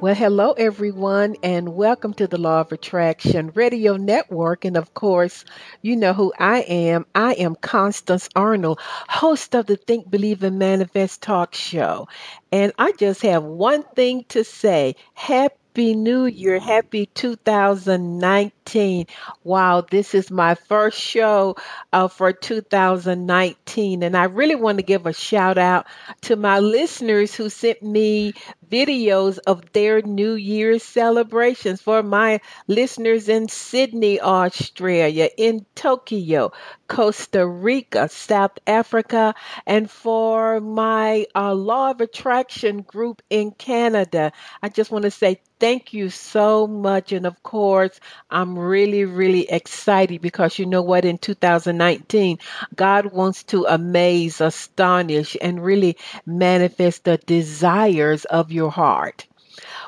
Well, hello, everyone, and welcome to the Law of Attraction Radio Network. And of course, you know who I am. I am Constance Arnold, host of the Think, Believe, and Manifest talk show. And I just have one thing to say Happy New Year. Happy 2019. Wow, this is my first show uh, for 2019. And I really want to give a shout out to my listeners who sent me videos of their New Year's celebrations for my listeners in Sydney, Australia, in Tokyo, Costa Rica, South Africa, and for my uh, Law of Attraction group in Canada. I just want to say thank you so much. And of course, I'm really, really excited because you know what? In 2019, God wants to amaze, astonish, and really manifest the desires of your heart.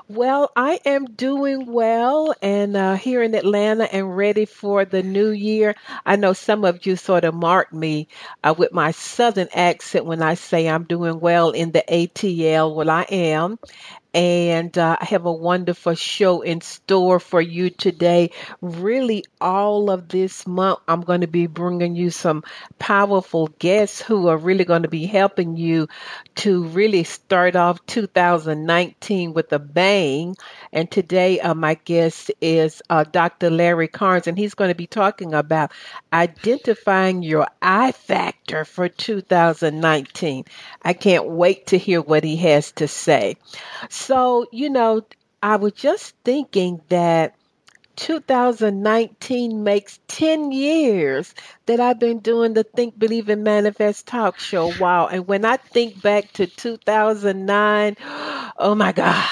Well, I am doing well and uh, here in Atlanta and ready for the new year. I know some of you sort of mark me uh, with my southern accent when I say I'm doing well in the ATL. Well, I am and uh, I have a wonderful show in store for you today. Really, all of this month, I'm going to be bringing you some powerful guests who are really going to be helping you to really start off 2019 with a bang. And today, uh, my guest is uh, Dr. Larry Carnes, and he's going to be talking about identifying your I factor for 2019. I can't wait to hear what he has to say. So, you know, I was just thinking that 2019 makes 10 years that I've been doing the Think, Believe, and Manifest talk show. Wow. And when I think back to 2009, oh my God,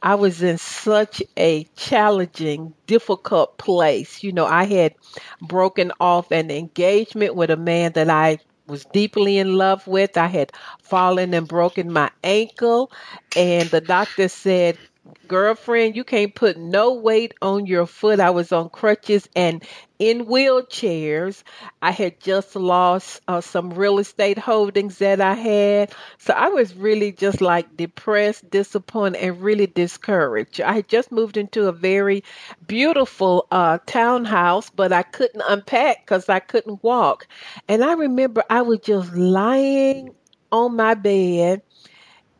I was in such a challenging, difficult place. You know, I had broken off an engagement with a man that I was deeply in love with. I had fallen and broken my ankle, and the doctor said, Girlfriend, you can't put no weight on your foot. I was on crutches and in wheelchairs. I had just lost uh, some real estate holdings that I had. So I was really just like depressed, disappointed, and really discouraged. I had just moved into a very beautiful uh, townhouse, but I couldn't unpack because I couldn't walk. And I remember I was just lying on my bed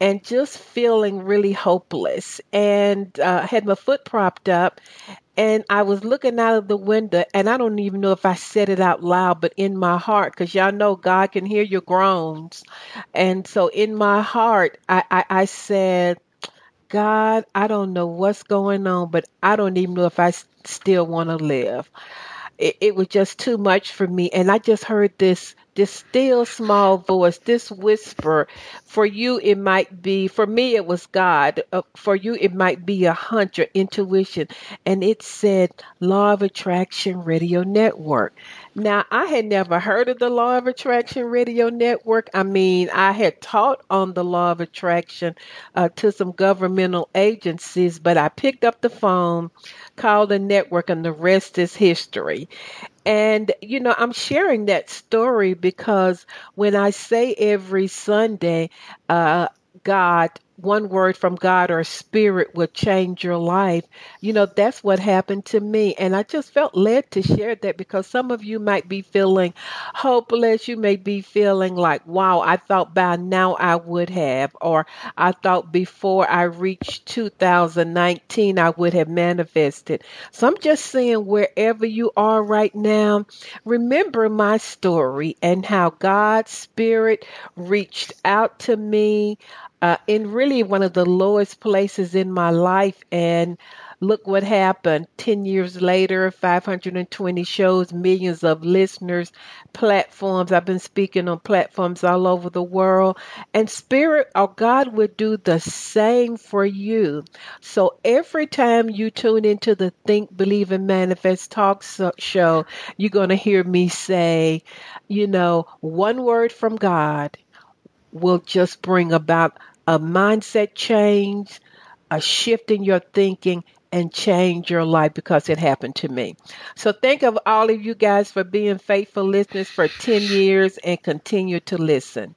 and just feeling really hopeless. And uh, had my foot propped up, and I was looking out of the window, and I don't even know if I said it out loud, but in my heart, because y'all know God can hear your groans. And so in my heart, I, I, I said, God, I don't know what's going on, but I don't even know if I still want to live. It, it was just too much for me. And I just heard this this still small voice, this whisper. For you, it might be, for me, it was God. Uh, for you, it might be a hunch or intuition. And it said, Law of Attraction Radio Network. Now, I had never heard of the Law of Attraction Radio Network. I mean, I had taught on the Law of Attraction uh, to some governmental agencies, but I picked up the phone, called the network, and the rest is history. And, you know, I'm sharing that story because when I say every Sunday, uh, God one word from God or spirit will change your life. You know, that's what happened to me. And I just felt led to share that because some of you might be feeling hopeless. You may be feeling like, wow, I thought by now I would have, or I thought before I reached 2019 I would have manifested. So I'm just saying, wherever you are right now, remember my story and how God's spirit reached out to me uh, in really one of the lowest places in my life. And look what happened. 10 years later 520 shows millions of listeners platforms. I've been speaking on platforms all over the world. And spirit or god would do the same for you. So every time you tune into the think believe and manifest talk show you're going to hear me say you know one word from god will just bring about a mindset change a shift in your thinking and change your life because it happened to me. So think of all of you guys for being faithful listeners for 10 years and continue to listen.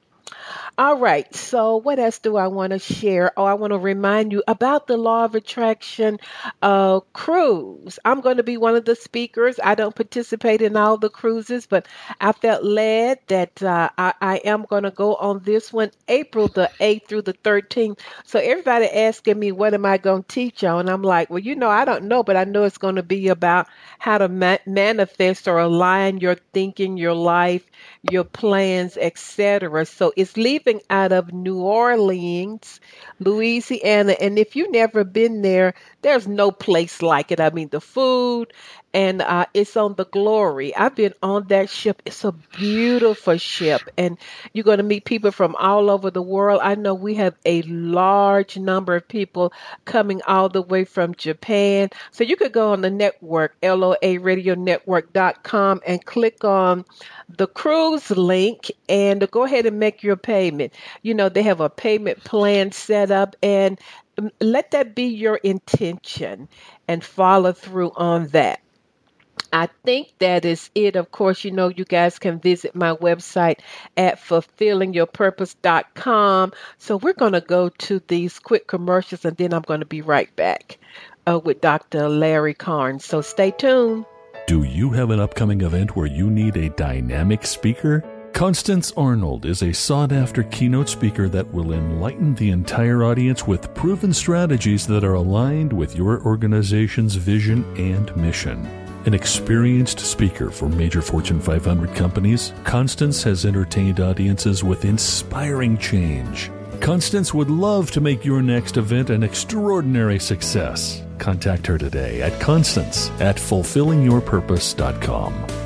All right. So, what else do I want to share? Oh, I want to remind you about the Law of Attraction uh, cruise. I'm going to be one of the speakers. I don't participate in all the cruises, but I felt led that uh, I, I am going to go on this one April the 8th through the 13th. So, everybody asking me, what am I going to teach on? I'm like, well, you know, I don't know, but I know it's going to be about how to ma- manifest or align your thinking, your life, your plans, etc. So, it's out of New Orleans, Louisiana. And if you've never been there, there's no place like it. I mean, the food, and uh, it's on the Glory. I've been on that ship. It's a beautiful ship, and you're going to meet people from all over the world. I know we have a large number of people coming all the way from Japan. So you could go on the network, loaradionetwork.com, and click on the cruise link and go ahead and make your payment. You know, they have a payment plan set up, and um, let that be your intention and follow through on that. I think that is it. Of course, you know, you guys can visit my website at fulfillingyourpurpose.com. So we're going to go to these quick commercials and then I'm going to be right back uh, with Dr. Larry Carnes. So stay tuned. Do you have an upcoming event where you need a dynamic speaker? Constance Arnold is a sought after keynote speaker that will enlighten the entire audience with proven strategies that are aligned with your organization's vision and mission. An experienced speaker for major Fortune 500 companies, Constance has entertained audiences with inspiring change. Constance would love to make your next event an extraordinary success. Contact her today at constance at fulfillingyourpurpose.com.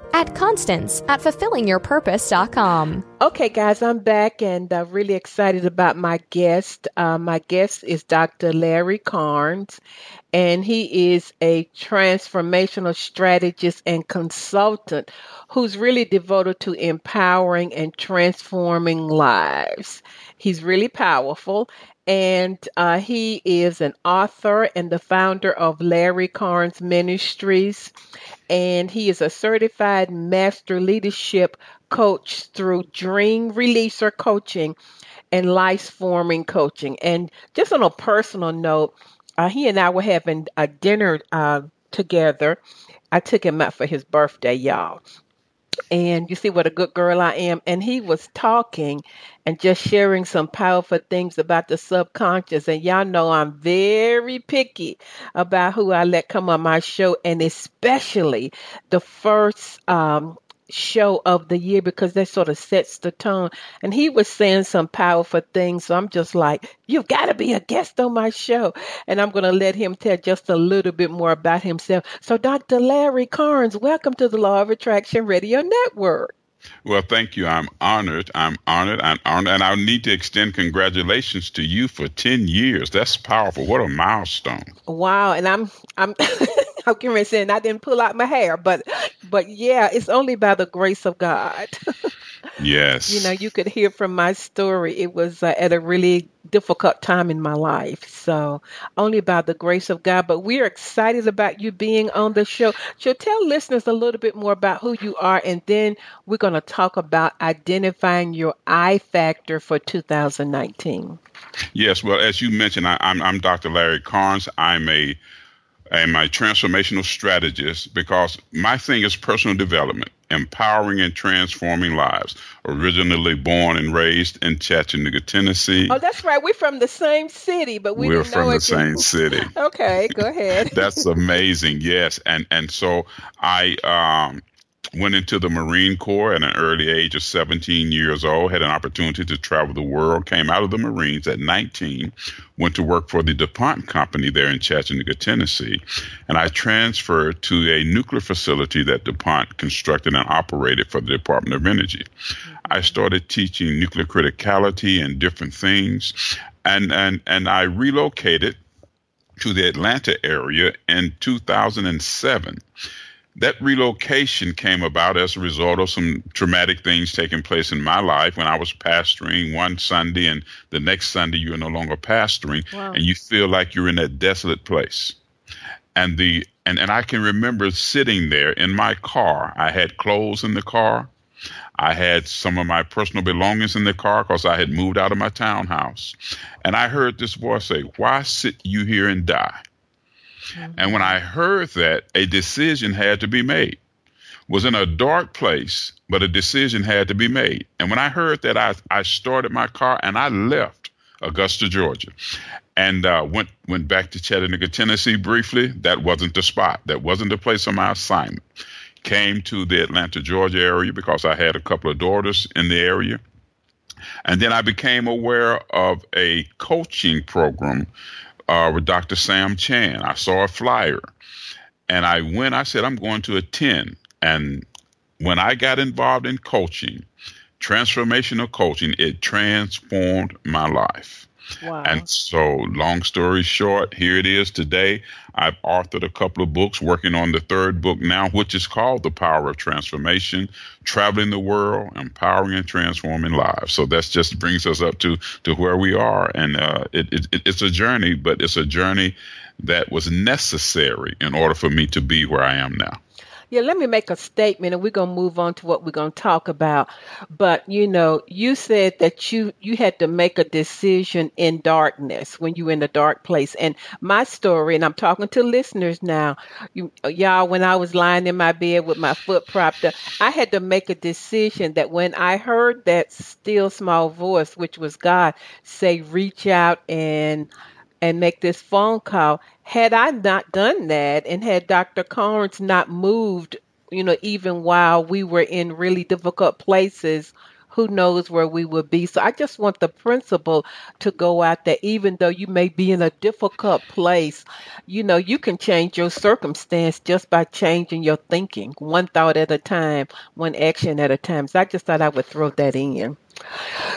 at Constance at fulfillingyourpurpose.com. Okay, guys, I'm back and uh, really excited about my guest. Uh, my guest is Dr. Larry Carnes, and he is a transformational strategist and consultant who's really devoted to empowering and transforming lives. He's really powerful and uh, he is an author and the founder of Larry Carnes Ministries. And he is a certified master leadership coach through Dream Releaser Coaching and Life Forming Coaching. And just on a personal note, uh, he and I were having a dinner uh, together. I took him out for his birthday, y'all and you see what a good girl I am. And he was talking and just sharing some powerful things about the subconscious. And y'all know I'm very picky about who I let come on my show, and especially the first um, show of the year because that sort of sets the tone. And he was saying some powerful things. So I'm just like, you've got to be a guest on my show. And I'm going to let him tell just a little bit more about himself. So, Dr. Larry Carnes, welcome to the Law of Attraction Radio Network. Well, thank you. I'm honored. I'm honored. I'm honored. And I need to extend congratulations to you for 10 years. That's powerful. What a milestone. Wow. And I'm, I'm, I'm getting saying I didn't pull out my hair, but but yeah, it's only by the grace of God. yes. You know, you could hear from my story. It was uh, at a really difficult time in my life. So, only by the grace of God. But we're excited about you being on the show. So, tell listeners a little bit more about who you are, and then we're going to talk about identifying your I factor for 2019. Yes. Well, as you mentioned, I, I'm, I'm Dr. Larry Carnes. I'm a and my transformational strategist because my thing is personal development. Empowering and Transforming Lives. Originally born and raised in Chattanooga, Tennessee. Oh, that's right. We're from the same city, but we We're from the it. same city. okay, go ahead. That's amazing. Yes, and and so I um, went into the Marine Corps at an early age of 17 years old. Had an opportunity to travel the world. Came out of the Marines at 19. Went to work for the DuPont company there in Chattanooga, Tennessee, and I transferred to a nuclear facility that DuPont constructed and operated for the Department of Energy. Mm-hmm. I started teaching nuclear criticality and different things, and and and I relocated to the Atlanta area in 2007. That relocation came about as a result of some traumatic things taking place in my life when I was pastoring one Sunday and the next Sunday you're no longer pastoring Wow. and you feel like you're in a desolate place. And the and, and I can remember sitting there in my car. I had clothes in the car. I had some of my personal belongings in the car because I had moved out of my townhouse. And I heard this voice say, Why sit you here and die? And when I heard that, a decision had to be made. Was in a dark place, but a decision had to be made. And when I heard that, I, I started my car and I left Augusta, Georgia, and uh, went went back to Chattanooga, Tennessee briefly. That wasn't the spot. That wasn't the place of my assignment. Came to the Atlanta, Georgia area because I had a couple of daughters in the area. And then I became aware of a coaching program uh, with Dr. Sam Chand. I saw a flyer and I went, I said, I'm going to attend. And when I got involved in coaching, transformational coaching, it transformed my life. Wow. And so, long story short, here it is today. I've authored a couple of books, working on the third book now, which is called The Power of Transformation Traveling the World, Empowering and Transforming Lives. So, that just brings us up to, to where we are. And uh, it, it, it's a journey, but it's a journey that was necessary in order for me to be where I am now. Yeah, let me make a statement and we're going to move on to what we're going to talk about. But, you know, you said that you you had to make a decision in darkness when you were in a dark place. And my story, and I'm talking to listeners now, you, y'all, when I was lying in my bed with my foot propped up, I had to make a decision that when I heard that still small voice, which was God, say, reach out and and make this phone call. Had I not done that and had Dr. Carnes not moved, you know, even while we were in really difficult places, who knows where we would be. So I just want the principle to go out there, even though you may be in a difficult place, you know, you can change your circumstance just by changing your thinking, one thought at a time, one action at a time. So I just thought I would throw that in.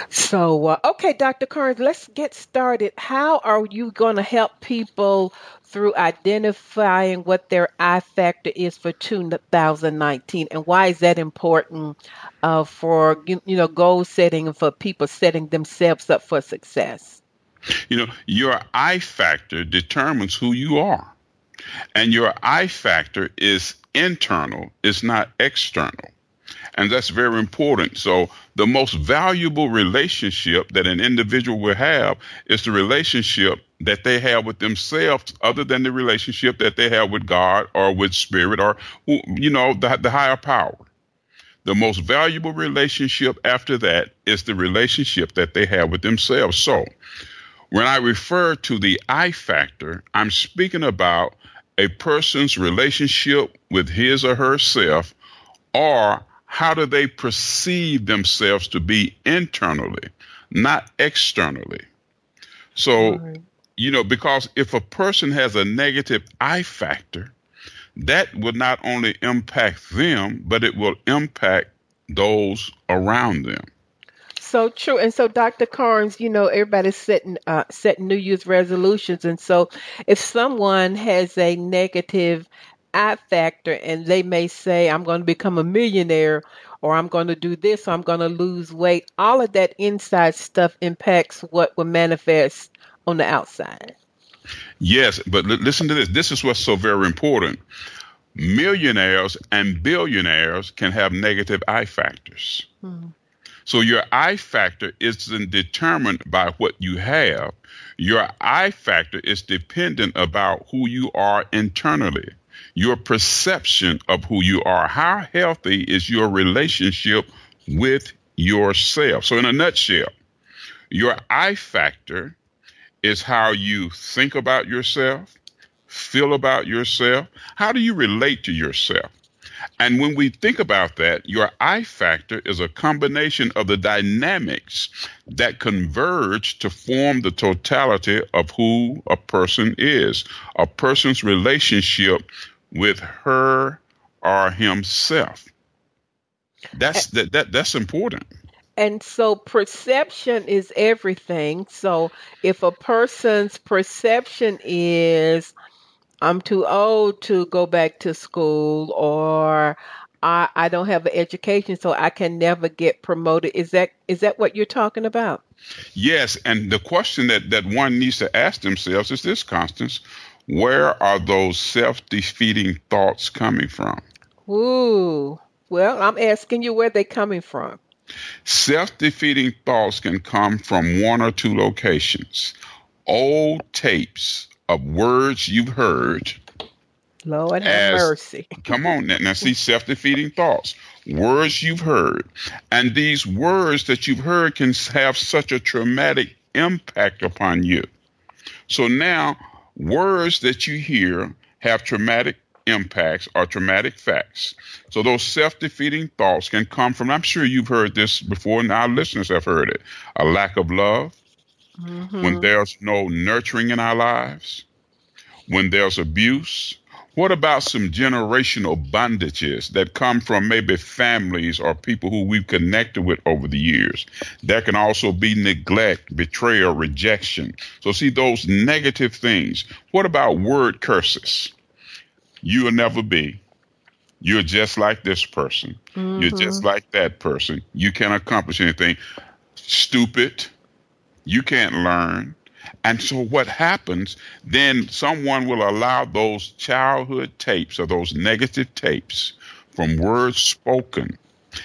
So, uh, okay, Dr. Carnes, let's get started. How are you going to help people through identifying what their I factor is for 2019, and why is that important uh, for you, know goal setting and for people setting themselves up for success? You know, your I factor determines who you are. And your I factor is internal, it's not external. And that's very important. So, the most valuable relationship that an individual will have is the relationship that they have with themselves, other than the relationship that they have with God or with spirit or, you know, the, the higher power. The most valuable relationship after that is the relationship that they have with themselves. So, when I refer to the I factor, I'm speaking about a person's relationship with his or herself, or how do they perceive themselves to be internally, not externally. So, Right. you know, because if a person has a negative I factor, that will not only impact them, but it will impact those around them. So true. And so, Dr. Carnes, you know, everybody's setting uh, setting New Year's resolutions, and so if someone has a negative I factor, and they may say, "I'm going to become a millionaire," or "I'm going to do this," or "I'm going to lose weight," all of that inside stuff impacts what will manifest on the outside. Yes, but li- listen to this. This is what's so very important. Millionaires and billionaires can have negative I factors. Hmm. So your I factor isn't determined by what you have. Your I factor is dependent about who you are internally. Your perception of who you are. How healthy is your relationship with yourself? So, in a nutshell, your I factor is how you think about yourself, feel about yourself. How do you relate to yourself? And when we think about that, your I factor is a combination of the dynamics that converge to form the totality of who a person is, a person's relationship with her or himself. That's that, that that's important. And so perception is everything. So if a person's perception is I'm too old to go back to school or I, I don't have an education so I can never get promoted. Is that is that what you're talking about? Yes, and the question that, that one needs to ask themselves is this, Constance. Where are those self defeating thoughts coming from? Ooh. Well, I'm asking you where they're coming from. Self defeating thoughts can come from one or two locations. Old tapes of words you've heard. Lord have mercy. Come on now. Now, see, self defeating thoughts, words you've heard. And these words that you've heard can have such a traumatic impact upon you. So now, words that you hear have traumatic impacts or traumatic facts. So those self defeating thoughts can come from, I'm sure you've heard this before, and our listeners have heard it a lack of love, when mm-hmm. there's no nurturing in our lives, when there's abuse. What about some generational bondages that come from maybe families or people who we've connected with over the years? There can also be neglect, betrayal, rejection. So, see those negative things. What about word curses? You will never be. You're just like this person. You're mm-hmm. just like that person. You can't accomplish anything. Stupid. You can't learn. And so what happens, then someone will allow those childhood tapes or those negative tapes from words spoken.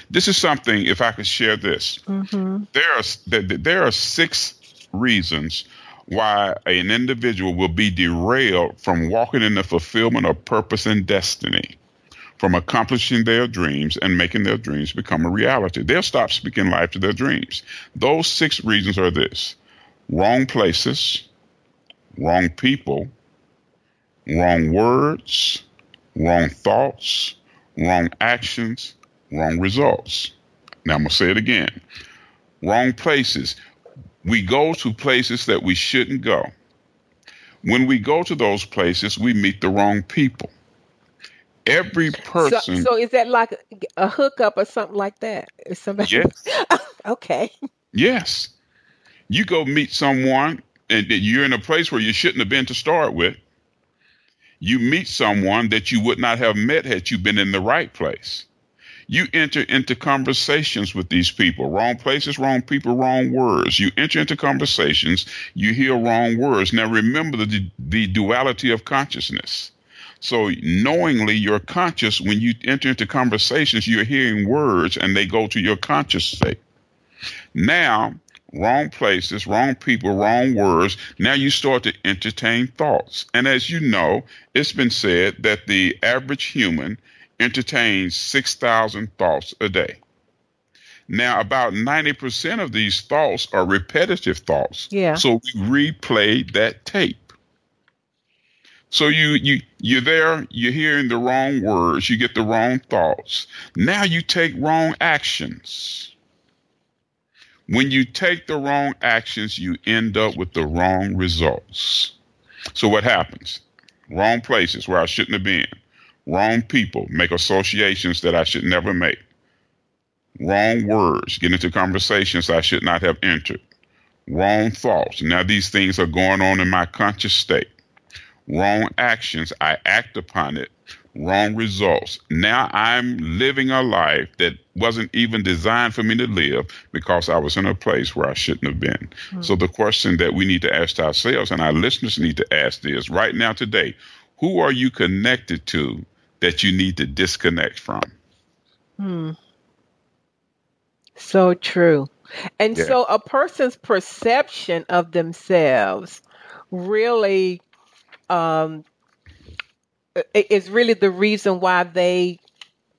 This is something, if I could share this, mm-hmm. there are there, there are six reasons why an individual will be derailed from walking in the fulfillment of purpose and destiny, from accomplishing their dreams and making their dreams become a reality. They'll stop speaking life to their dreams. Those six reasons are this wrong places, wrong people, wrong words, wrong thoughts, wrong actions, wrong results. Now I'm going to say it again. Wrong places. We go to places that we shouldn't go. When we go to those places, we meet the wrong people. Every So, person, so is that like a, hookup or something like that? Is somebody yes, okay. yes. You go meet someone and that you're in a place where you shouldn't have been to start with. You meet someone that you would not have met had you been in the right place. You enter into conversations with these people. Wrong places, wrong people, wrong words. You enter into conversations, you hear wrong words. Now remember the, the duality of consciousness. So knowingly you're conscious when you enter into conversations, you're hearing words and they go to your conscious state. Now, wrong places, wrong people, wrong words. Now you start to entertain thoughts. And as you know, it's been said that the average human entertains 6,000 thoughts a day. Now, about 90% of these thoughts are repetitive thoughts. Yeah. So we replay that tape. So you you you're there, you're hearing the wrong words, you get the wrong thoughts. Now you take wrong actions. When you take the wrong actions, you end up with the wrong results. So what happens? Wrong places where I shouldn't have been. Wrong people make associations that I should never make. Wrong words get into conversations I should not have entered. Wrong thoughts. Now these things are going on in my conscious state. Wrong actions. I act upon it. Wrong results. Now I'm living a life that wasn't even designed for me to live because I was in a place where I shouldn't have been. So the question that we need to ask ourselves and our listeners need to ask is right now today, who are you connected to that you need to disconnect from? Hmm. So true. And Yeah. so a person's perception of themselves really um is really the reason why they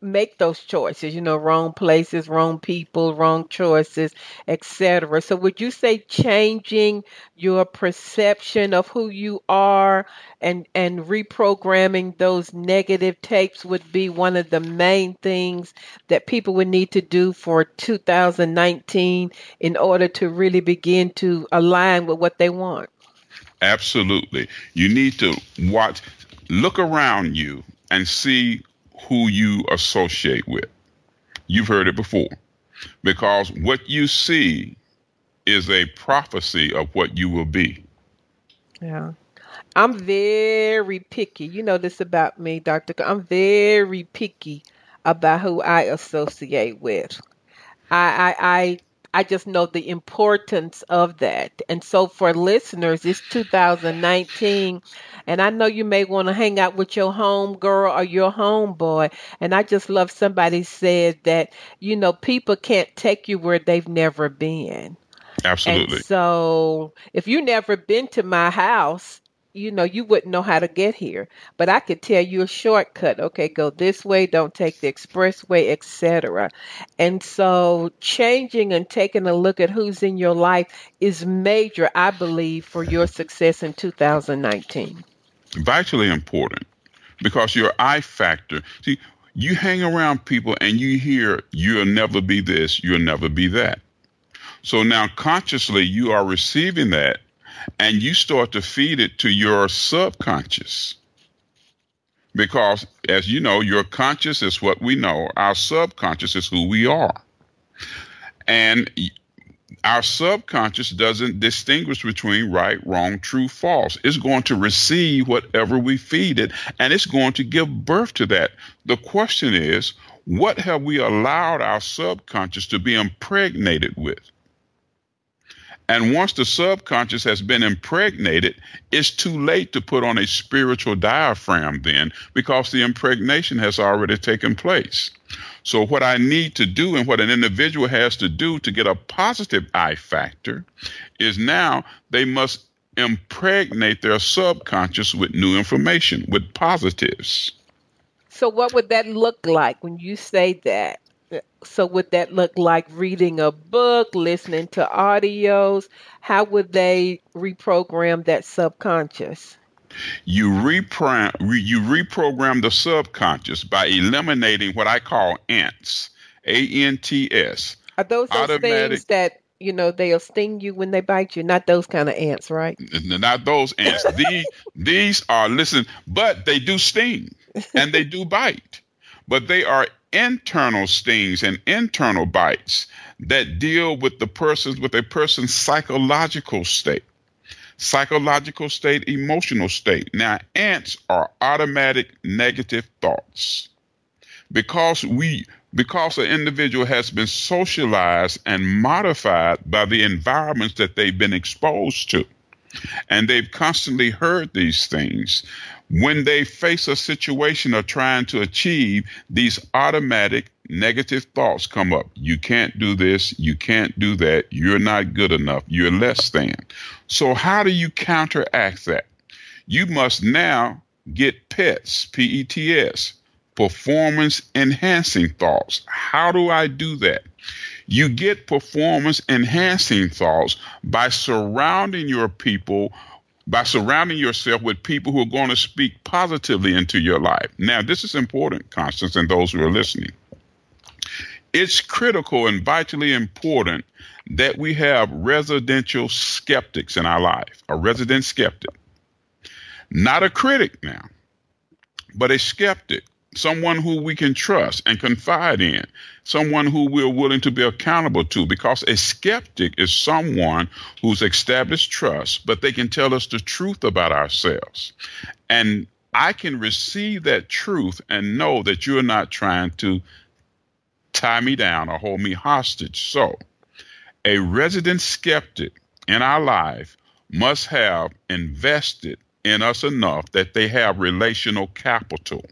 make those choices you know wrong places wrong people wrong choices etc so would you say changing your perception of who you are and and reprogramming those negative tapes would be one of the main things that people would need to do for 2019 in order to really begin to align with what they want absolutely you need to watch look around you and see who you associate with. You've heard it before. Because what you see is a prophecy of what you will be. Yeah. I'm very picky. You know this about me, Dr. I'm very picky about who I associate with. I, I, I I just know the importance of that. And so for listeners, it's 2019 and I know you may want to hang out with your home girl or your home boy. And I just love somebody said that, you know, people can't take you where they've never been. Absolutely. And so if you never been to my house, you know, you wouldn't know how to get here. But I could tell you a shortcut. Okay, go this way, don't take the expressway, etc. And so changing and taking a look at who's in your life is major, I believe, for your success in 2019. Vitally important because your I factor. See, you hang around people and you hear you'll never be this, you'll never be that. So now consciously you are receiving that and you start to feed it to your subconscious. Because, as you know, your conscious is what we know, our subconscious is who we are. And our subconscious doesn't distinguish between right, wrong, true, false. It's going to receive whatever we feed it, and it's going to give birth to that. The question is, what have we allowed our subconscious to be impregnated with? And once the subconscious has been impregnated, it's too late to put on a spiritual diaphragm then because the impregnation has already taken place. So, what I need to do and what an individual has to do to get a positive I factor is now they must impregnate their subconscious with new information, with positives. So, what would that look like when you say that? So would that look like reading a book, listening to audios? How would they reprogram that subconscious? You reprogram you reprogram the subconscious by eliminating what I call ants. A N T S. Are those those things that you know they'll sting you when they bite you? Not those kind of ants, right? Not those ants. these these are listen, but they do sting and they do bite. But they are internal stings and internal bites that deal with the person's with a person's psychological state psychological state emotional state. Now ants are automatic negative thoughts. Because we because an individual has been socialized and modified by the environments that they've been exposed to and they've constantly heard these things when they face a situation of trying to achieve, these automatic negative thoughts come up. You can't do this. You can't do that. You're not good enough. You're less than. So, how do you counteract that? You must now get PETS, P E T S, performance enhancing thoughts. How do I do that? You get performance enhancing thoughts by surrounding your people by surrounding yourself with people who are going to speak positively into your life. Now, this is important, Constance, and those who are listening. It's critical and vitally important that we have residential skeptics in our life, a resident skeptic. Not a critic now, but a skeptic someone who we can trust and confide in, someone who we're willing to be accountable to, because a skeptic is someone who's established trust, but they can tell us the truth about ourselves. And I can receive that truth and know that you're not trying to tie me down or hold me hostage. So, a resident skeptic in our life must have invested in us enough that they have relational capital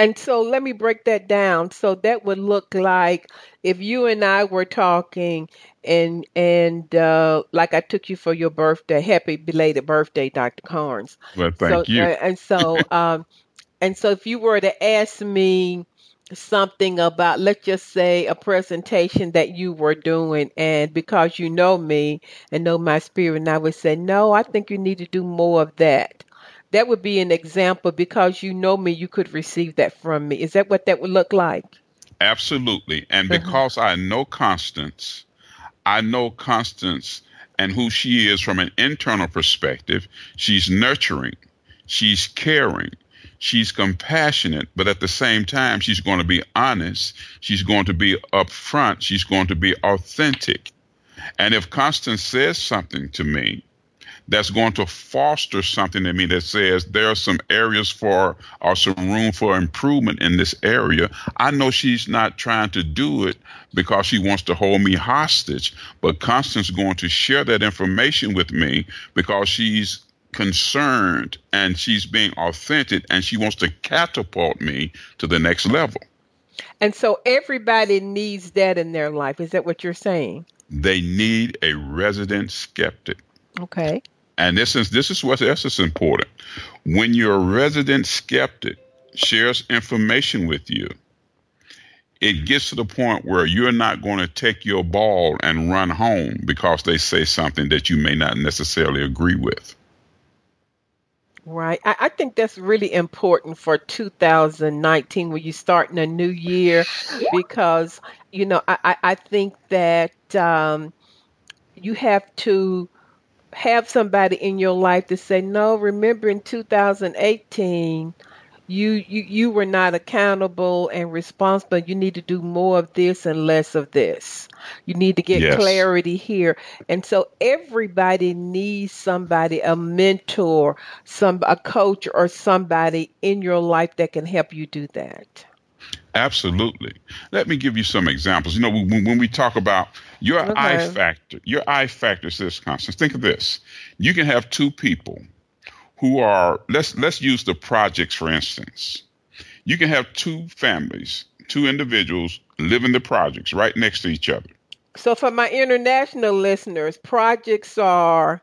and so let me break that down. So that would look like if you and I were talking and and uh, like I took you for your birthday, happy belated birthday, Dr. Carnes. Well, thank so, you. Uh, and so um, And so if you were to ask me something about, let's just say, a presentation that you were doing, and because you know me and know my spirit, and I would say, no, I think you need to do more of that. That would be an example because you know me, you could receive that from me. Is that what that would look like? Absolutely. And uh-huh. because I know Constance, I know Constance and who she is from an internal perspective. She's nurturing, she's caring, she's compassionate, but at the same time, she's going to be honest, she's going to be upfront, she's going to be authentic. And if Constance says something to me that's going to foster something in me that says there are some areas for or some room for improvement in this area. I know she's not trying to do it because she wants to hold me hostage, but Constance is going to share that information with me because she's concerned and she's being authentic and she wants to catapult me to the next level. And so everybody needs that in their life. Is that what you're saying? They need a resident skeptic. Okay. And this is this is what this is important. When your resident skeptic shares information with you, it gets to the point where you're not going to take your ball and run home because they say something that you may not necessarily agree with. Right. I, I think that's really important for 2019 when you're starting a new year because, you know, I, I, I think that um, you have to have somebody in your life to say, no, remember in 2018, you, you, you were not accountable and responsible. You need to do more of this and less of this. You need to get Yes. clarity here. And so everybody needs somebody, a mentor, some a coach or somebody in your life that can help you do that. Absolutely. Let me give you some examples. You know, when, when we talk about your I factor, your I factor is this, Constance, think of this. You can have two people who are, let's, let's use the projects for instance. You can have two families, two individuals living the projects right next to each other. So for my international listeners, projects are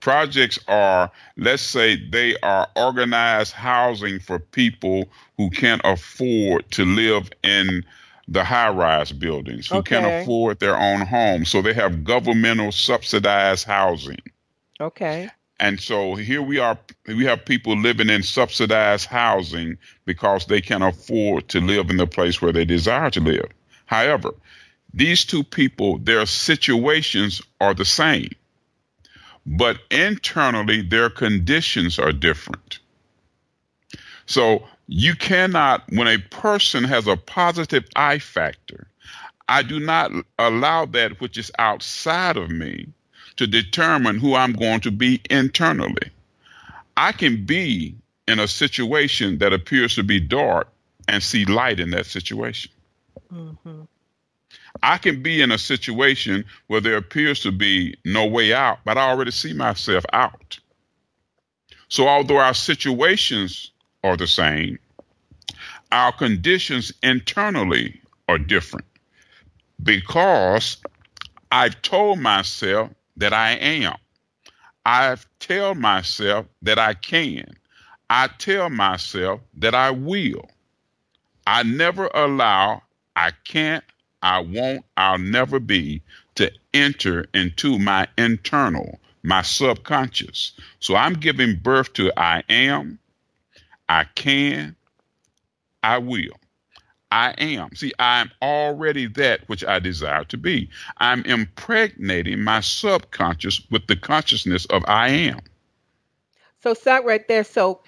Projects are, let's say, they are organized housing for people who can't afford to live in the high rise buildings, who can't afford their own home. So they have governmental subsidized housing. okay. And so here we are, we have people living in subsidized housing because they can't afford to live in the place where they desire to live. However, these two people, their situations are the same, but internally their conditions are different. So you cannot, when a person has a positive I factor, I do not allow that which is outside of me to determine who I'm going to be internally. I can be in a situation that appears to be dark and see light in that situation. hmm I can be in a situation where there appears to be no way out, but I already see myself out. So, although our situations are the same, our conditions internally are different because I've told myself that I am. I've tell myself that I can. I tell myself that I will. I never allow I can't, I won't, I'll never be to enter into my internal, my subconscious. So I'm giving birth to I am, I can, I will. I am. See, I'm already that which I desire to be. I'm impregnating my subconscious with the consciousness of I am. So stop right there. So,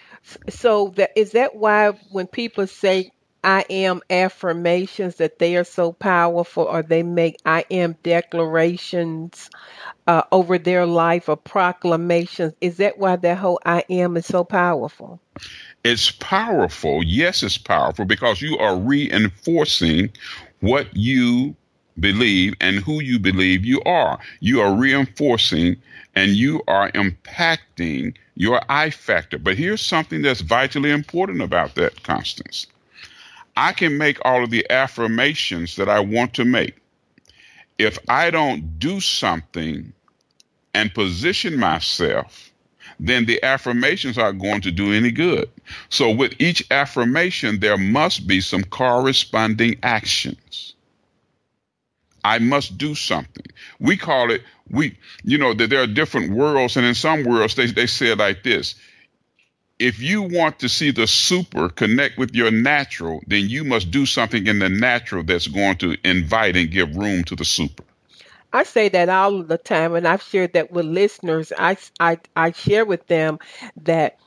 so that is that why when people say "I am" affirmations that they are so powerful, or they make "I am" declarations uh, over their life or proclamations? Is that why that whole "I am" is so powerful? It's powerful. Yes, it's powerful because you are reinforcing what you believe and who you believe you are. You are reinforcing and you are impacting your I factor. But here's something that's vitally important about that, Constance. I can make all of the affirmations that I want to make. If I don't do something and position myself then the affirmations aren't going to do any good. So, with each affirmation, there must be some corresponding actions. I must do something. We call it, we, you know, that there are different worlds, and in some worlds, they, they say it like this if you want to see the super connect with your natural, then you must do something in the natural that's going to invite and give room to the super. I say that all the time, and I've shared that with listeners. I, I, I share with them that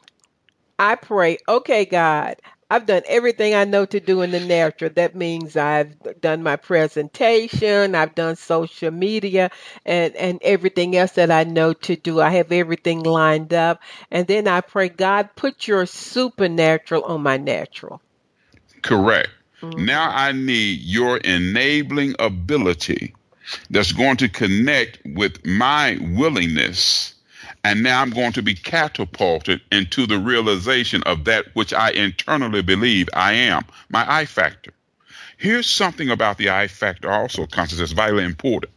I pray, okay, God, I've done everything I know to do in the natural. That means I've done my presentation, I've done social media, and, and everything else that I know to do. I have everything lined up. And then I pray, God, put your supernatural on my natural. Correct. Mm-hmm. Now I need your enabling ability that's going to connect with my willingness and now I'm going to be catapulted into the realization of that which I internally believe I am, my I factor. Here's something about the I factor also, Constance, that's vitally important.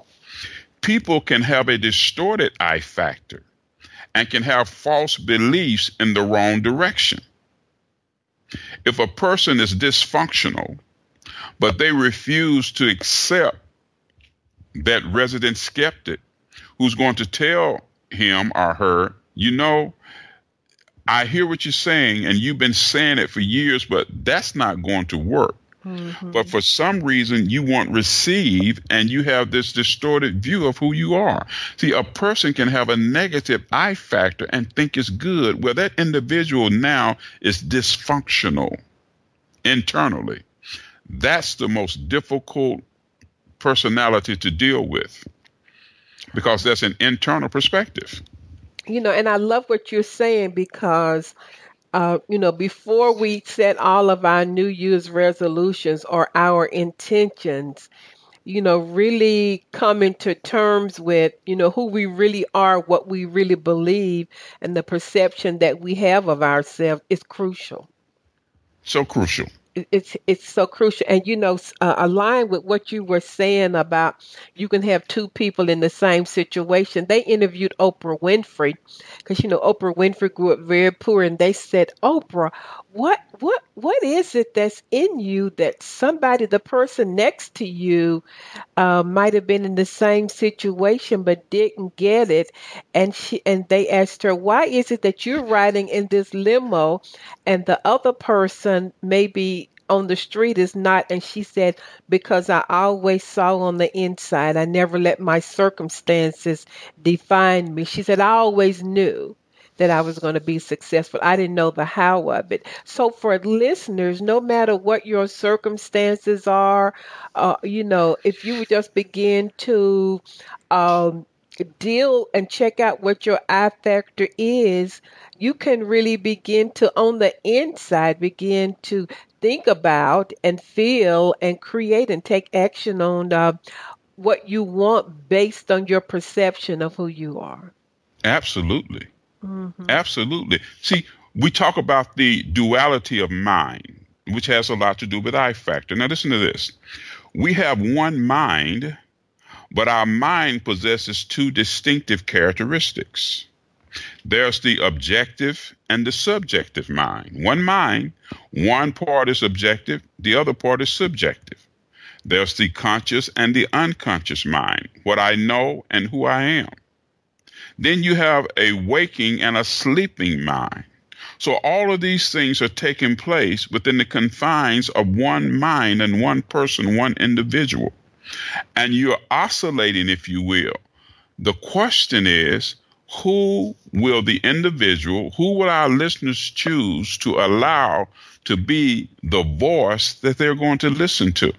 People can have a distorted I factor and can have false beliefs in the wrong direction. If a person is dysfunctional, but they refuse to accept that resident skeptic who's going to tell him or her, you know, I hear what you're saying, and you've been saying it for years, but that's not going to work. Mm-hmm. But for some reason, you won't receive, and you have this distorted view of who you are. See, a person can have a negative I factor and think it's good. Well, that individual now is dysfunctional internally. That's the most difficult personality to deal with because that's an internal perspective. You know, and I love what you're saying because uh, you know, before we set all of our New Year's resolutions or our intentions, you know, really coming to terms with, you know, who we really are, what we really believe, and the perception that we have of ourselves is crucial. So crucial it's it's so crucial. And you know uh, align with what you were saying about you can have two people in the same situation. They interviewed oprah winfrey because you know oprah winfrey grew up very poor and they said oprah what what what is it that's in you that somebody the person next to you uh, might have been in the same situation but didn't get it? And she and they asked her why is it that you're riding in this limo and the other person maybe on the street is not and she said because i always saw on the inside i never let my circumstances define me she said i always knew that I was going to be successful. I didn't know the how of it. So for listeners, no matter what your circumstances are, uh, you know, if you would just begin to um, deal and check out what your I factor is, you can really begin to, on the inside, begin to think about and feel and create and take action on uh, what you want based on your perception of who you are. Absolutely. Mm-hmm. Absolutely. See, we talk about the duality of mind, which has a lot to do with I factor. Now, listen to this. We have one mind, but our mind possesses two distinctive characteristics. There's the objective and the subjective mind. One mind, one part is objective, the other part is subjective. There's the conscious and the unconscious mind, what I know and who I am. Then you have a waking and a sleeping mind. So all of these things are taking place within the confines of one mind and one person, one individual. And you're oscillating, if you will. The question is, who will the individual, who will our listeners choose to allow to be the voice that they're going to listen to?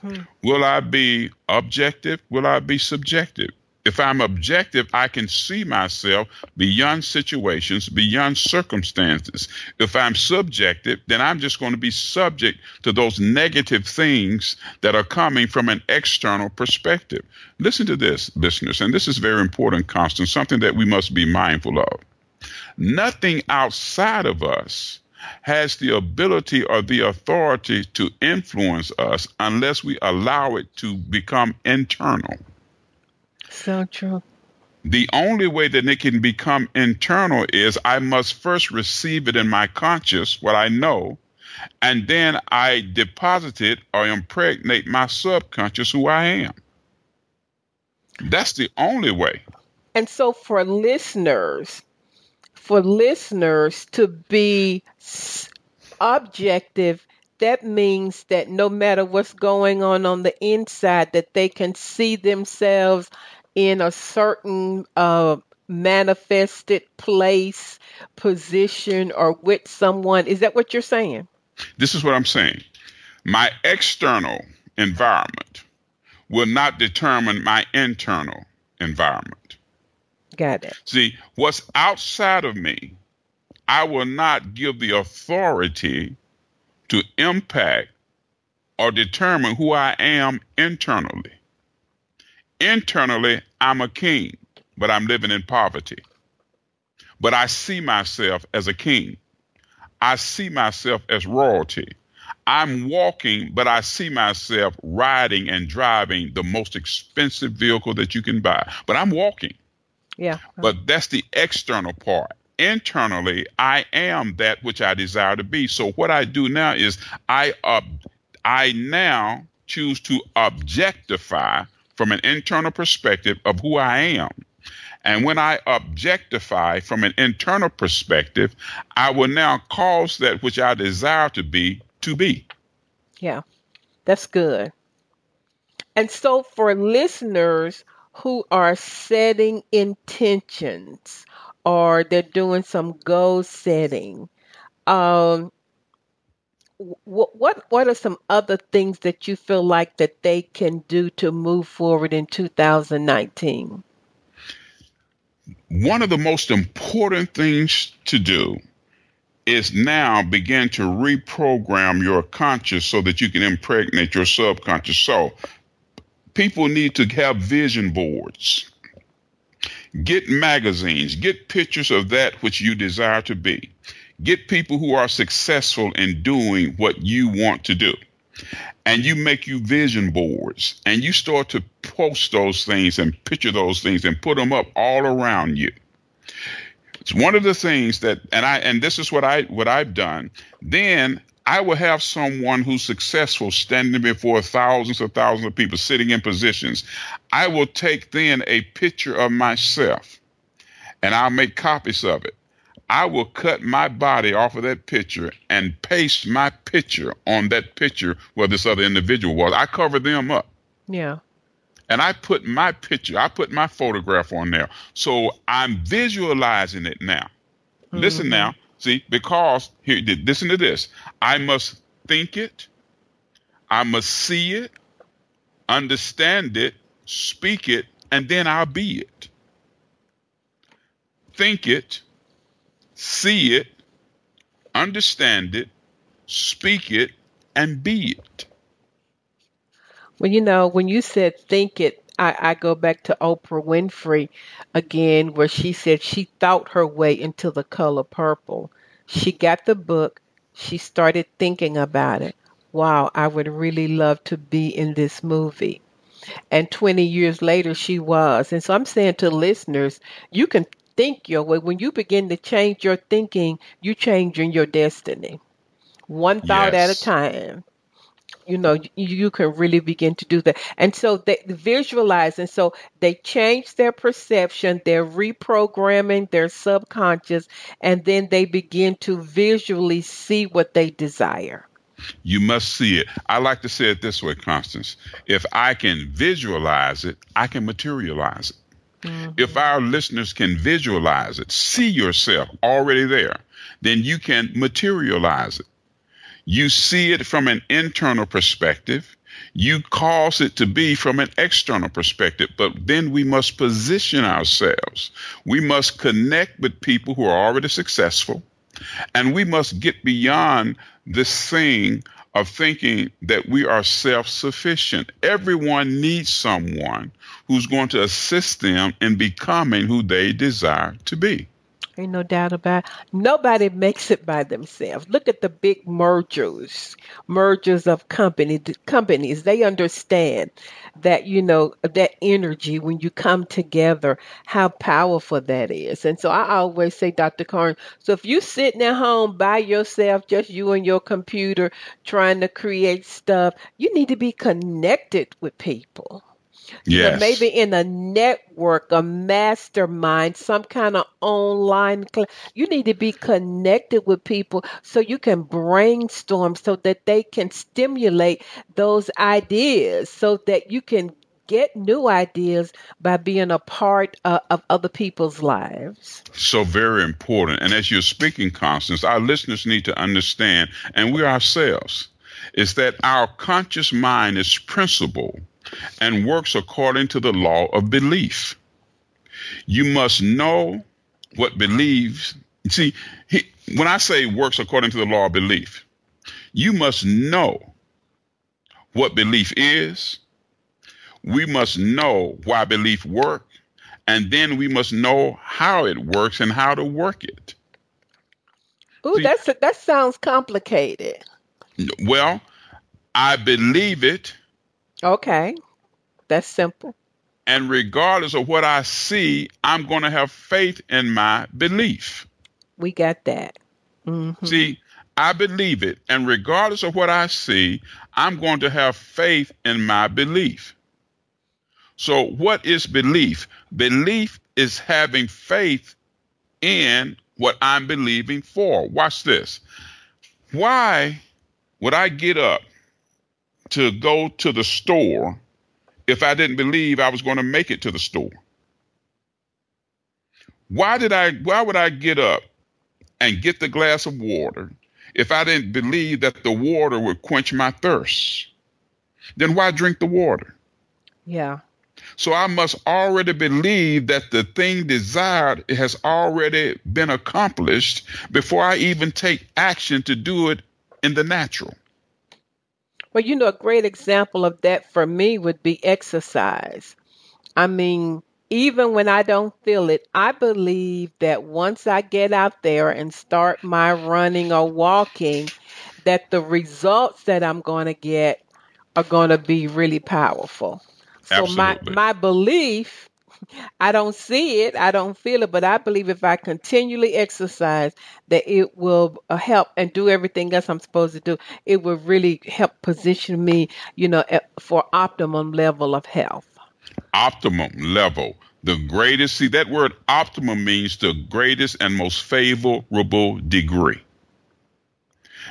Hmm. Will I be objective? Will I be subjective? If I'm objective, I can see myself beyond situations, beyond circumstances. If I'm subjective, then I'm just going to be subject to those negative things that are coming from an external perspective. Listen to this, listeners, and this is very important, Constance, something that we must be mindful of. Nothing outside of us has the ability or the authority to influence us unless we allow it to become internal. So true. The only way that it can become internal is I must first receive it in my conscious, what I know, and then I deposit it or impregnate my subconscious who I am. That's the only way. And so for listeners, for listeners to be objective, that means that no matter what's going on on the inside, that they can see themselves in a certain uh, manifested place, position, or with someone. Is that what you're saying? This is what I'm saying. My external environment will not determine my internal environment. Got it. See, what's outside of me, I will not give the authority to impact or determine who I am internally. Internally, I'm a king, but I'm living in poverty. But I see myself as a king. I see myself as royalty. I'm walking, but I see myself riding and driving the most expensive vehicle that you can buy. But I'm walking. Yeah. But that's the external part. Internally, I am that which I desire to be. So what I do now is I uh, I now choose to objectify from an internal perspective of who I am. And when I objectify from an internal perspective, I will now cause that which I desire to be to be. Yeah, that's good. And so for listeners who are setting intentions or they're doing some goal setting, um, what what what are some other things that you feel like that they can do to move forward in 2019? One of the most important things to do is now begin to reprogram your conscious so that you can impregnate your subconscious. So people need to have vision boards. Get magazines, get pictures of that which you desire to be. Get people who are successful in doing what you want to do. And you make you vision boards and you start to post those things and picture those things and put them up all around you. It's one of the things that and I and this is what I what I've done. Then I will have someone who's successful standing before thousands of thousands of people sitting in positions. I will take then a picture of myself and I'll make copies of it. I will cut my body off of that picture and paste my picture on that picture where this other individual was. I cover them up. Yeah. And I put my picture, I put my photograph on there. So I'm visualizing it now. Mm-hmm. Listen now. See, because here, listen to this. I must think it, I must see it, understand it, speak it, and then I'll be it. Think it, see it, understand it, speak it, and be it. Well, you know, when you said think it, I, I go back to Oprah Winfrey again, where she said she thought her way into the color purple. She got the book, she started thinking about it. Wow, I would really love to be in this movie. And 20 years later, she was. And so I'm saying to listeners, you can think your way. When you begin to change your thinking, you're changing your destiny. One thought yes. at a time. You know, you, you can really begin to do that. And so they visualize. And so they change their perception. They're reprogramming their subconscious. And then they begin to visually see what they desire. You must see it. I like to say it this way, Constance. If I can visualize it, I can materialize it. Mm-hmm. If our listeners can visualize it, see yourself already there, then you can materialize it. You see it from an internal perspective. You cause it to be from an external perspective, but then we must position ourselves. We must connect with people who are already successful, and we must get beyond this thing of thinking that we are self sufficient. Everyone needs someone who's going to assist them in becoming who they desire to be. Ain't no doubt about it. Nobody makes it by themselves. Look at the big mergers, mergers of company companies. They understand that you know that energy when you come together, how powerful that is. And so I always say, Dr. Carn, so if you sitting at home by yourself, just you and your computer trying to create stuff, you need to be connected with people. Yes. maybe in a network, a mastermind, some kind of online. Cl- you need to be connected with people so you can brainstorm so that they can stimulate those ideas so that you can get new ideas by being a part uh, of other people's lives. So very important. And as you're speaking, Constance, our listeners need to understand, and we ourselves, is that our conscious mind is principle and works according to the law of belief. You must know what believes. See, he, when I say works according to the law of belief, you must know what belief is. We must know why belief works and then we must know how it works and how to work it. Ooh, See- that's that sounds complicated. Well, I believe it, Okay, that's simple. and regardless of what I see, I'm going to have faith in my belief. We got that. hmm See, I believe it, and regardless of what I see, I'm going to have faith in my belief. So, what is belief? Belief is having faith in what I'm believing for. Watch this. Why would I get up to go to the store if I didn't believe I was going to make it to the store? Why did I why would I get up and get the glass of water if I didn't believe that the water would quench my thirst? Then why drink the water? Yeah. So I must already believe that the thing desired has already been accomplished before I even take action to do it in the natural. Well, you know, a great example of that for me would be exercise. I mean, even when I don't feel it, I believe that once I get out there and start my running or walking, that the results that I'm going to get are going to be really powerful. So my my belief, I don't see it, I don't feel it, but I believe if I continually exercise, that it will uh, help and do everything else I'm supposed to do. It will really help position me, you know, for optimum level of health. Optimum level. The greatest, see, that word optimum means the greatest and most favorable degree.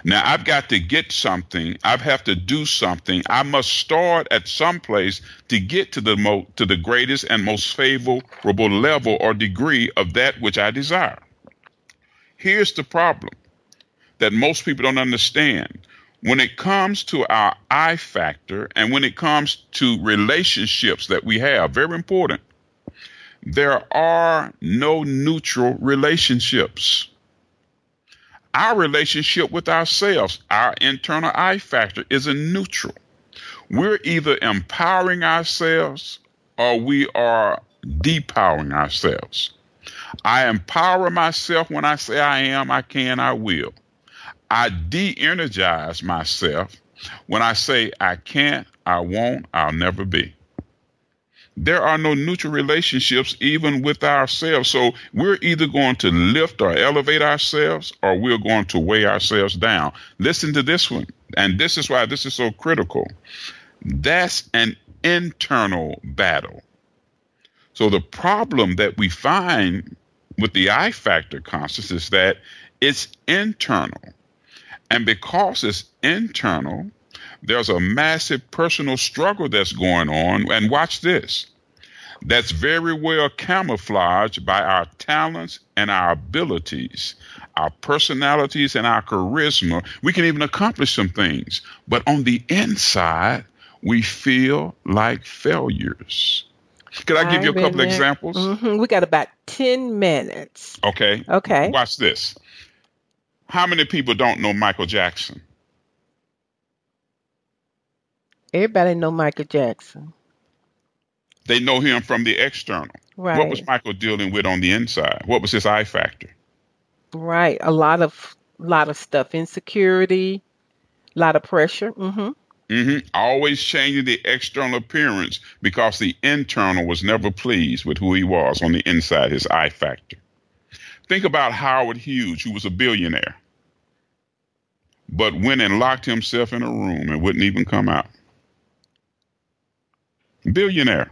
Now I've got to get something. I have to do something. I must start at some place to get to the mo- to the greatest and most favorable level or degree of that which I desire. Here's the problem that most people don't understand. When it comes to our I factor and when it comes to relationships that we have, very important, there are no neutral relationships our relationship with ourselves, our internal I factor, is a neutral. We're either empowering ourselves or we are depowering ourselves. I empower myself when I say I am, I can, I will. I de energize myself when I say I can't, I won't, I'll never be there are no neutral relationships even with ourselves. So we're either going to lift or elevate ourselves or we're going to weigh ourselves down. Listen to this one. And this is why this is so critical. That's an internal battle. So the problem that we find with the I factor conscious is that it's internal. And because it's internal, there's a massive personal struggle that's going on. And watch this that's very well camouflaged by our talents and our abilities, our personalities and our charisma. We can even accomplish some things. But on the inside, we feel like failures. Could I give you a couple there. examples? hmm We got about 10 minutes. Okay. Okay. Watch this. How many people don't know Michael Jackson? Everybody know Michael Jackson. They know him from the external. Right. What was Michael dealing with on the inside? What was his I factor? Right. A lot of lot of stuff. Insecurity, a lot of pressure. Mm-hmm. Mm-hmm. Always changing the external appearance because the internal was never pleased with who he was on the inside, his I factor. Think about Howard Hughes, who was a billionaire, but went and locked himself in a room and wouldn't even come out. Billionaire.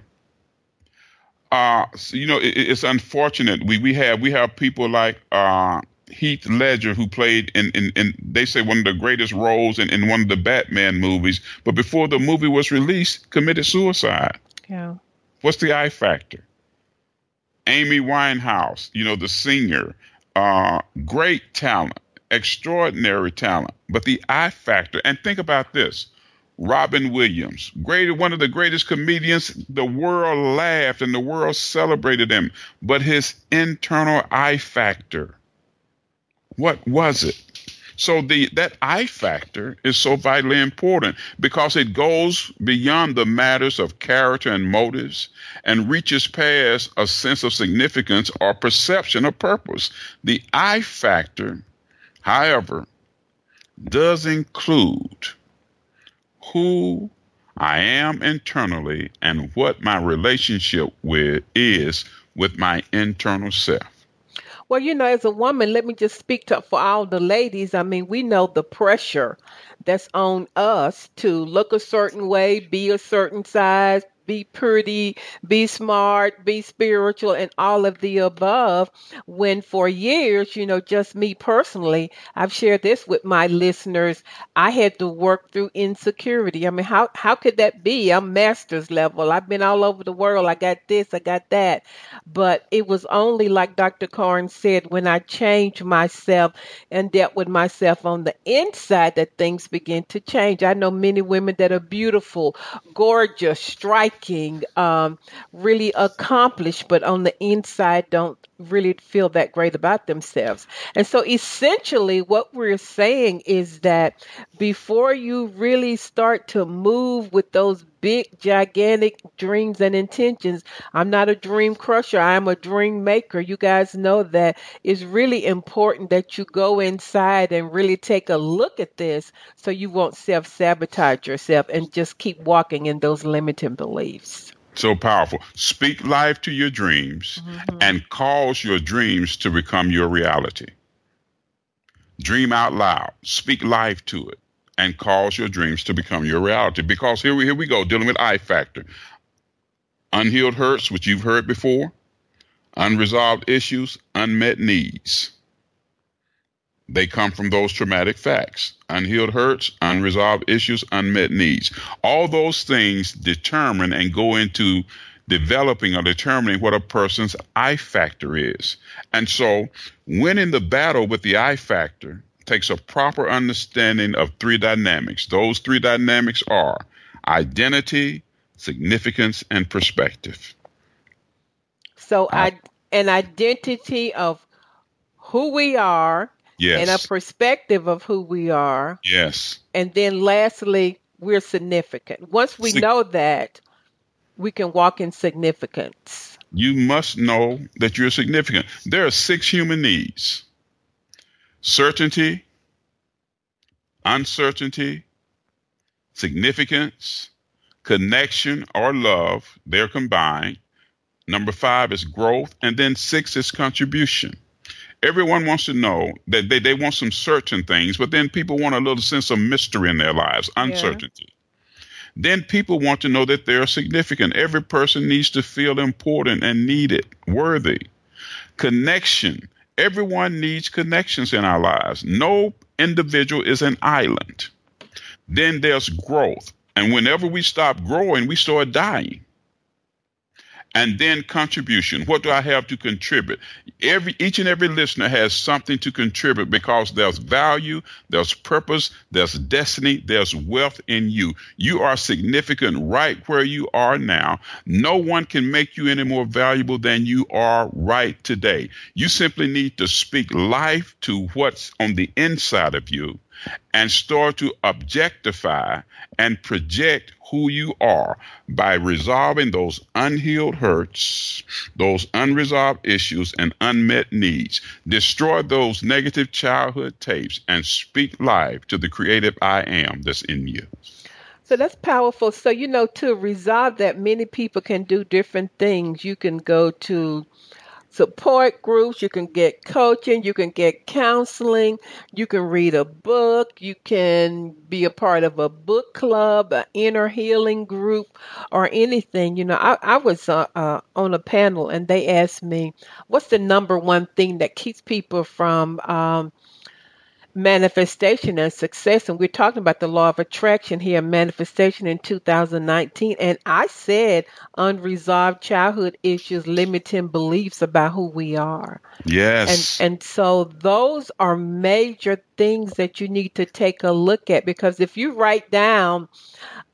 Uh, so, you know, it, it's unfortunate. We we have we have people like uh, Heath Ledger who played in, in, in they say one of the greatest roles in, in one of the Batman movies, but before the movie was released, committed suicide. Yeah. What's the I factor? Amy Winehouse, you know, the singer, uh, great talent, extraordinary talent, but the I factor. And think about this. Robin Williams, great, one of the greatest comedians. The world laughed and the world celebrated him, but his internal I factor, what was it? So the that I factor is so vitally important because it goes beyond the matters of character and motives and reaches past a sense of significance or perception of purpose. The I factor, however, does include who I am internally and what my relationship with is with my internal self. Well, you know, as a woman, let me just speak to for all the ladies. I mean, we know the pressure that's on us to look a certain way, be a certain size, be pretty, be smart, be spiritual, and all of the above. When for years, you know, just me personally, I've shared this with my listeners. I had to work through insecurity. I mean, how how could that be? I'm master's level. I've been all over the world. I got this, I got that. But it was only like Dr. Carnes said, when I changed myself and dealt with myself on the inside that things begin to change. I know many women that are beautiful, gorgeous, striking, um, really accomplished, but on the inside don't really feel that great about themselves. And so essentially what we're saying is that before you really start to move with those big gigantic dreams and intentions, I'm not a dream crusher, I'm a dream maker. You guys know that it's really important that you go inside and really take a look at this so you won't self-sabotage yourself and just keep walking in those limiting beliefs. So powerful. Speak life to your dreams mm-hmm. and cause your dreams to become your reality. Dream out loud. Speak life to it and cause your dreams to become your reality. Because here we here we go, dealing with I factor. Unhealed hurts, which you've heard before, unresolved issues, unmet needs. They come from those traumatic facts unhealed hurts, unresolved issues, unmet needs. All those things determine and go into developing or determining what a person's I factor is. And so, winning the battle with the I factor takes a proper understanding of three dynamics. Those three dynamics are identity, significance, and perspective. So, uh, I, an identity of who we are Yes. and a perspective of who we are. Yes. And then lastly, we're significant. Once we Sig- know that, we can walk in significance. You must know that you're significant. There are six human needs certainty, uncertainty, significance, connection, or love. They're combined. Number five is growth. And then six is contribution everyone wants to know that they, they want some certain things, but then people want a little sense of mystery in their lives, uncertainty. Yeah. Then people want to know that they're significant. Every person needs to feel important and needed, worthy. Connection. Everyone needs connections in our lives. No individual is an island. Then there's growth. And whenever we stop growing, we start dying and then contribution. What do I have to contribute? Every each and every listener has something to contribute because there's value, there's purpose, there's destiny, there's wealth in you. You are significant right where you are now. No one can make you any more valuable than you are right today. You simply need to speak life to what's on the inside of you and start to objectify and project who you are by resolving those unhealed hurts, those unresolved issues, and unmet needs. Destroy those negative childhood tapes and speak life to the creative I am that's in you. So that's powerful. So, you know, to resolve that, many people can do different things. You can go to support groups, you can get coaching, you can get counseling, you can read a book, you can be a part of a book club, an inner healing group, or anything. You know, I, I was uh, uh, on a panel and they asked me, what's the number one thing that keeps people from um, manifestation and success. And we're talking about the law of attraction here, manifestation in 2019. And I said unresolved childhood issues, limiting beliefs about who we are. Yes. And and so those are major things that you need to take a look at because if you write down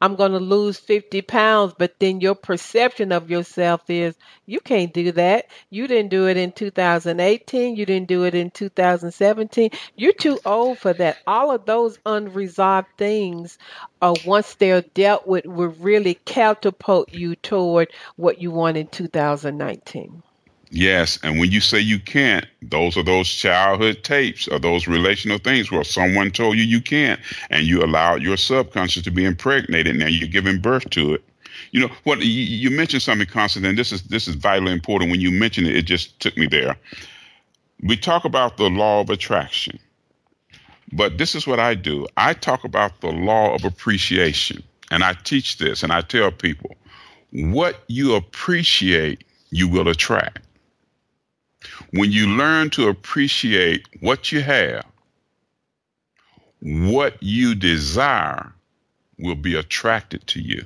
I'm going to lose 50 pounds, but then your perception of yourself is you can't do that. You didn't do it in 2018. You didn't do it in 2017. You're too old for that. All of those unresolved things, uh, once they're dealt with, will really catapult you toward what you want in 2019. Yes, and when you say you can't, those are those childhood tapes or those relational things where someone told you you can't, and you allowed your subconscious to be impregnated. And now you're giving birth to it. You know what? You, you mentioned something, Constance, and this is this is vitally important. When you mentioned it, it just took me there. We talk about the law of attraction, but this is what I do. I talk about the law of appreciation, and I teach this, and I tell people, what you appreciate, you will attract. When you learn to appreciate what you have, what you desire will be attracted to you.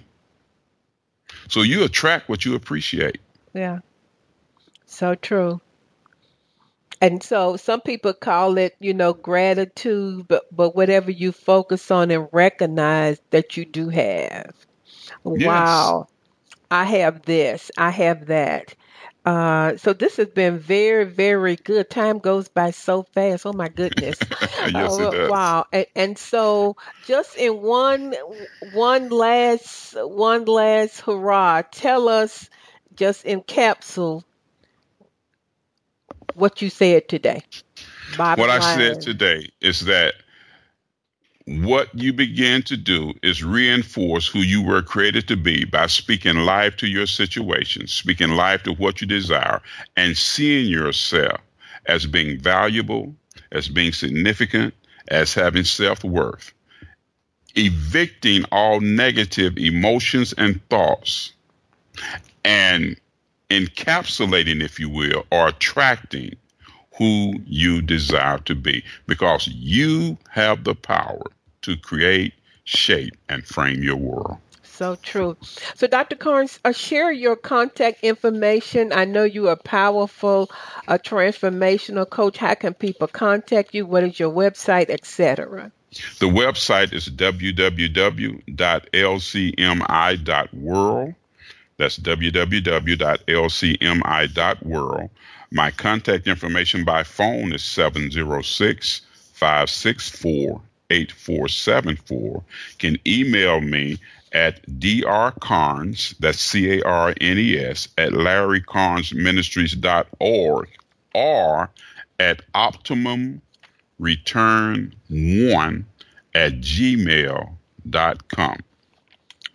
So you attract what you appreciate. Yeah. So true. And so some people call it, you know, gratitude, but but whatever you focus on and recognize that you do have. Yes. Wow. I have this. I have that. Uh, so this has been very, very good. Time goes by so fast. Oh my goodness! yes, it Uh, does. wow. And, and so, just in one, one last, one last hurrah. Tell us, just in capsule, what you said today. Bottom What I line. said today is that what you begin to do is reinforce who you were created to be by speaking life to your situation, speaking life to what you desire, and seeing yourself as being valuable, as being significant, as having self worth. Evicting all negative emotions and thoughts and encapsulating, if you will, or attracting who you desire to be because you have the power to create, shape, and frame your world. So true. So, Dr. Carnes, uh, share your contact information. I know you are a powerful, uh, transformational coach. How can people contact you? What is your website, etc.? The website is www.lcmi.world. That's www.lcmi.world. My contact information by phone is 706 564 8474. Can email me at drcarnes, that's C A R N E S, at larrycarnesministries.org or at optimum return one at gmail.com.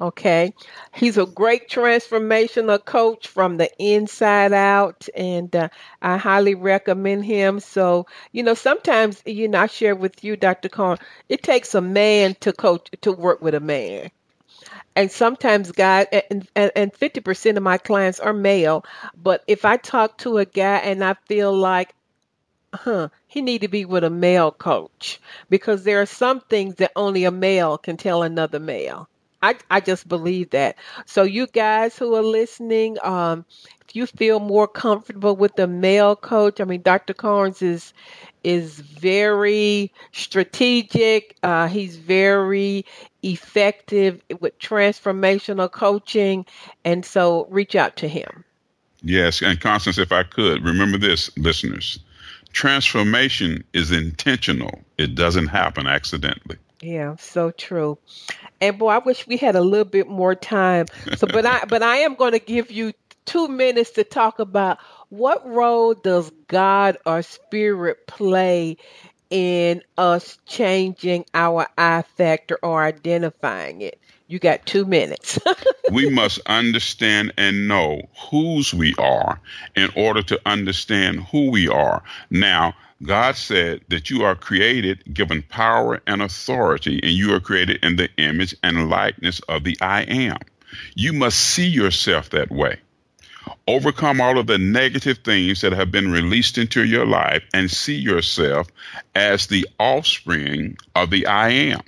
Okay. He's a great transformational coach from the inside out, and uh, I highly recommend him. So, you know, sometimes, you know, I share with you, Dr. Carnes, it takes a man to coach, to work with a man. and sometimes guys and, and and 50% of my clients are male but if i talk to a guy and i feel like huh he need to be with a male coach because there are some things that only a male can tell another male i i just believe that so you guys who are listening um if you feel more comfortable with the male coach i mean dr carnes is is very strategic. Uh, he's very effective with transformational coaching. And so reach out to him. Yes, and Constance, if I could, remember this, listeners. Transformation is intentional. It doesn't happen accidentally. Yeah, so true. And boy, I wish we had a little bit more time. So, but I, but I am going to give you two minutes to talk about what role does God or Spirit play in us changing our I factor or identifying it. You got two minutes. we must understand and know whose we are in order to understand who we are. Now, God said that you are created, given power and authority, and you are created in the image and likeness of the I am. You must see yourself that way. Overcome all of the negative things that have been released into your life and see yourself as the offspring of the I am.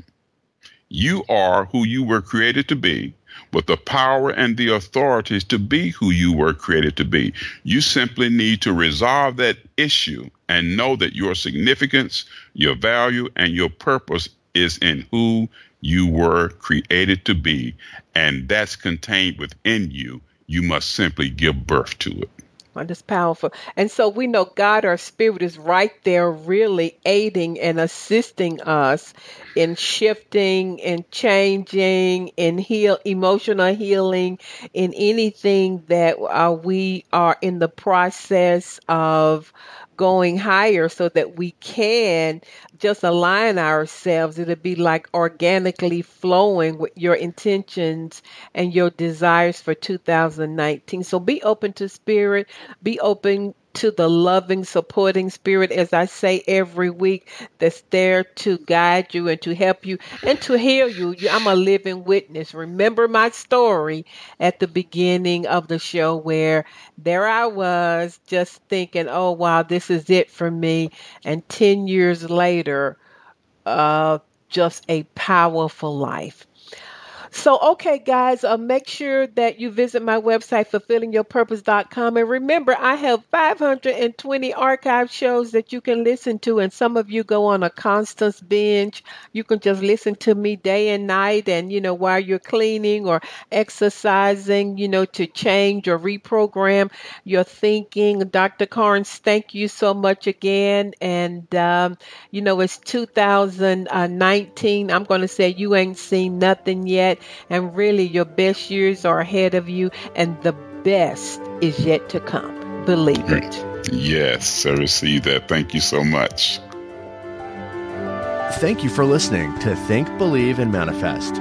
You are who you were created to be with the power and the authorities to be who you were created to be. You simply need to resolve that issue and know that your significance, your value, and your purpose is in who you were created to be, and that's contained within you. You must simply give birth to it. Oh, that's powerful. And so we know God, our spirit, is right there, really aiding and assisting us in shifting and changing, in heal, emotional healing, in anything that uh, we are in the process of going higher so that we can just align ourselves. It'll be like organically flowing with your intentions and your desires for 2019. So be open to spirit, be open to the loving, supporting spirit, as I say every week, that's there to guide you and to help you and to heal you. I'm a living witness. Remember my story at the beginning of the show where there I was just thinking, oh, wow, this is it for me. And 10 years later, uh, just a powerful life. So, okay, guys, uh, make sure that you visit my website, fulfillingyourpurpose.com. And remember, I have 520 archive shows that you can listen to. And some of you go on a constant binge. You can just listen to me day and night. And, you know, while you're cleaning or exercising, you know, to change or reprogram your thinking. Dr. Carnes, thank you so much again. And, um, you know, it's 2019. I'm going to say you ain't seen nothing yet and really your best years are ahead of you, and the best is yet to come. Believe it. Yes, I receive that. Thank you so much. Thank you for listening to Think, Believe, and Manifest.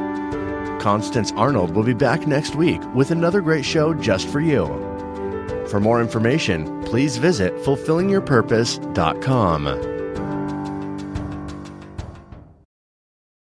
Constance Arnold will be back next week with another great show just for you. For more information, please visit fulfillingyourpurpose.com.